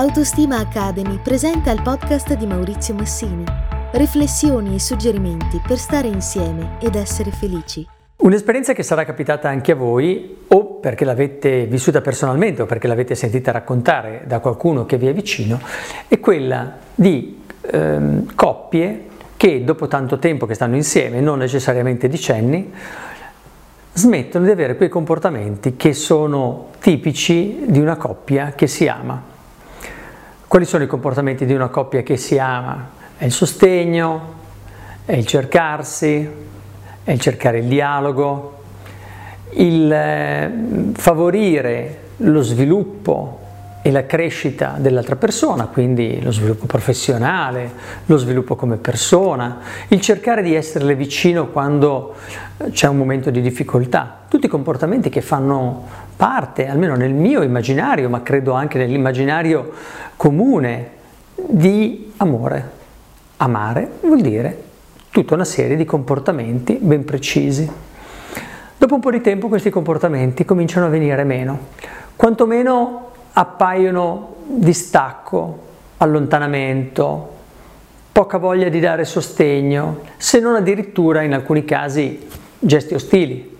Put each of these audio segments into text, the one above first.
Autostima Academy presenta il podcast di Maurizio Massini. Riflessioni e suggerimenti per stare insieme ed essere felici. Un'esperienza che sarà capitata anche a voi o perché l'avete vissuta personalmente o perché l'avete sentita raccontare da qualcuno che vi è vicino è quella di ehm, coppie che dopo tanto tempo che stanno insieme, non necessariamente decenni, smettono di avere quei comportamenti che sono tipici di una coppia che si ama. Quali sono i comportamenti di una coppia che si ama? È il sostegno, è il cercarsi, è il cercare il dialogo, il eh, favorire lo sviluppo e la crescita dell'altra persona, quindi lo sviluppo professionale, lo sviluppo come persona, il cercare di esserle vicino quando eh, c'è un momento di difficoltà, tutti comportamenti che fanno parte, almeno nel mio immaginario, ma credo anche nell'immaginario comune, di amore. Amare vuol dire tutta una serie di comportamenti ben precisi. Dopo un po' di tempo questi comportamenti cominciano a venire meno, quantomeno appaiono distacco, allontanamento, poca voglia di dare sostegno, se non addirittura in alcuni casi gesti ostili.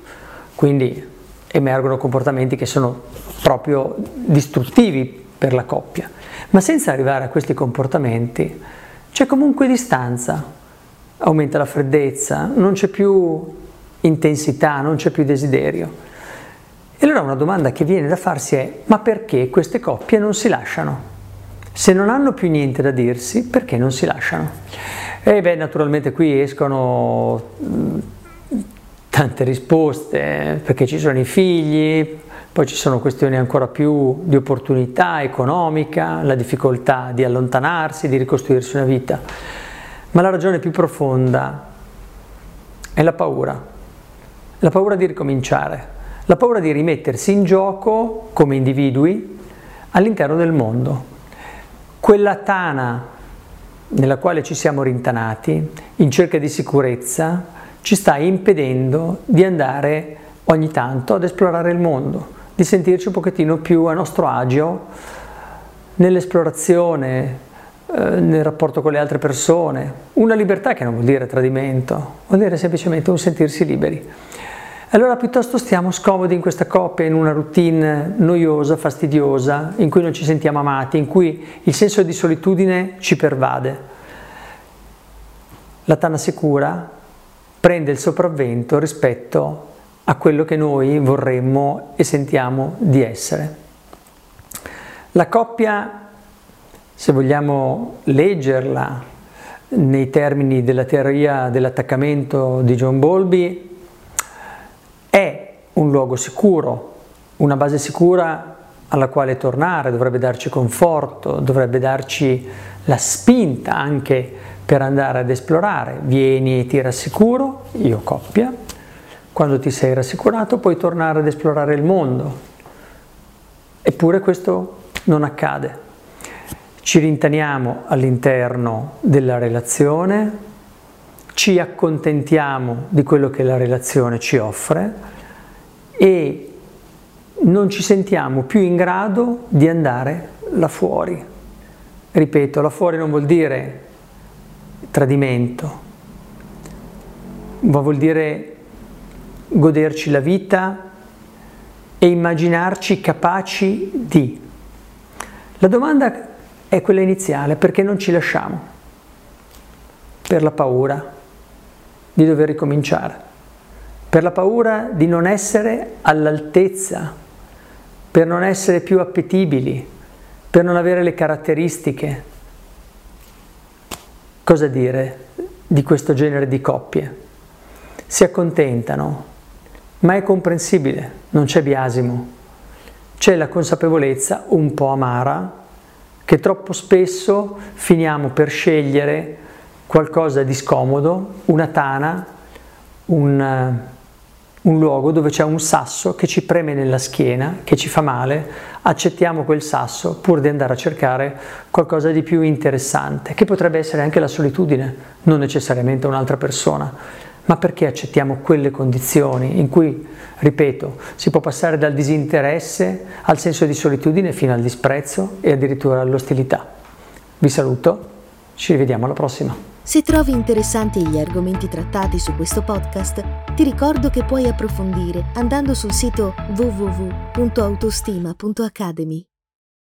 Quindi emergono comportamenti che sono proprio distruttivi per la coppia. Ma senza arrivare a questi comportamenti c'è comunque distanza, aumenta la freddezza, non c'è più intensità, non c'è più desiderio. E allora una domanda che viene da farsi è, ma perché queste coppie non si lasciano? Se non hanno più niente da dirsi, perché non si lasciano? E beh, naturalmente qui escono tante risposte, perché ci sono i figli, poi ci sono questioni ancora più di opportunità economica, la difficoltà di allontanarsi, di ricostruirsi una vita. Ma la ragione più profonda è la paura, la paura di ricominciare la paura di rimettersi in gioco come individui all'interno del mondo. Quella tana nella quale ci siamo rintanati in cerca di sicurezza ci sta impedendo di andare ogni tanto ad esplorare il mondo, di sentirci un pochettino più a nostro agio nell'esplorazione, eh, nel rapporto con le altre persone. Una libertà che non vuol dire tradimento, vuol dire semplicemente un sentirsi liberi. Allora piuttosto stiamo scomodi in questa coppia, in una routine noiosa, fastidiosa, in cui non ci sentiamo amati, in cui il senso di solitudine ci pervade. La tana sicura prende il sopravvento rispetto a quello che noi vorremmo e sentiamo di essere. La coppia, se vogliamo leggerla nei termini della teoria dell'attaccamento di John Bowlby, è un luogo sicuro, una base sicura alla quale tornare, dovrebbe darci conforto, dovrebbe darci la spinta anche per andare ad esplorare. Vieni e ti rassicuro, io coppia, quando ti sei rassicurato puoi tornare ad esplorare il mondo. Eppure questo non accade. Ci rintaniamo all'interno della relazione, ci accontentiamo di quello che la relazione ci offre e non ci sentiamo più in grado di andare là fuori. Ripeto, là fuori non vuol dire tradimento, ma vuol dire goderci la vita e immaginarci capaci di. La domanda è quella iniziale, perché non ci lasciamo? Per la paura di dover ricominciare, per la paura di non essere all'altezza, per non essere più appetibili, per non avere le caratteristiche. Cosa dire di questo genere di coppie? Si accontentano, ma è comprensibile, non c'è biasimo. C'è la consapevolezza un po' amara che troppo spesso finiamo per scegliere qualcosa di scomodo, una tana, un, eh, un luogo dove c'è un sasso che ci preme nella schiena, che ci fa male, accettiamo quel sasso pur di andare a cercare qualcosa di più interessante, che potrebbe essere anche la solitudine, non necessariamente un'altra persona, ma perché accettiamo quelle condizioni in cui, ripeto, si può passare dal disinteresse al senso di solitudine fino al disprezzo e addirittura all'ostilità. Vi saluto, ci rivediamo alla prossima. Se trovi interessanti gli argomenti trattati su questo podcast, ti ricordo che puoi approfondire andando sul sito www.autostima.academy.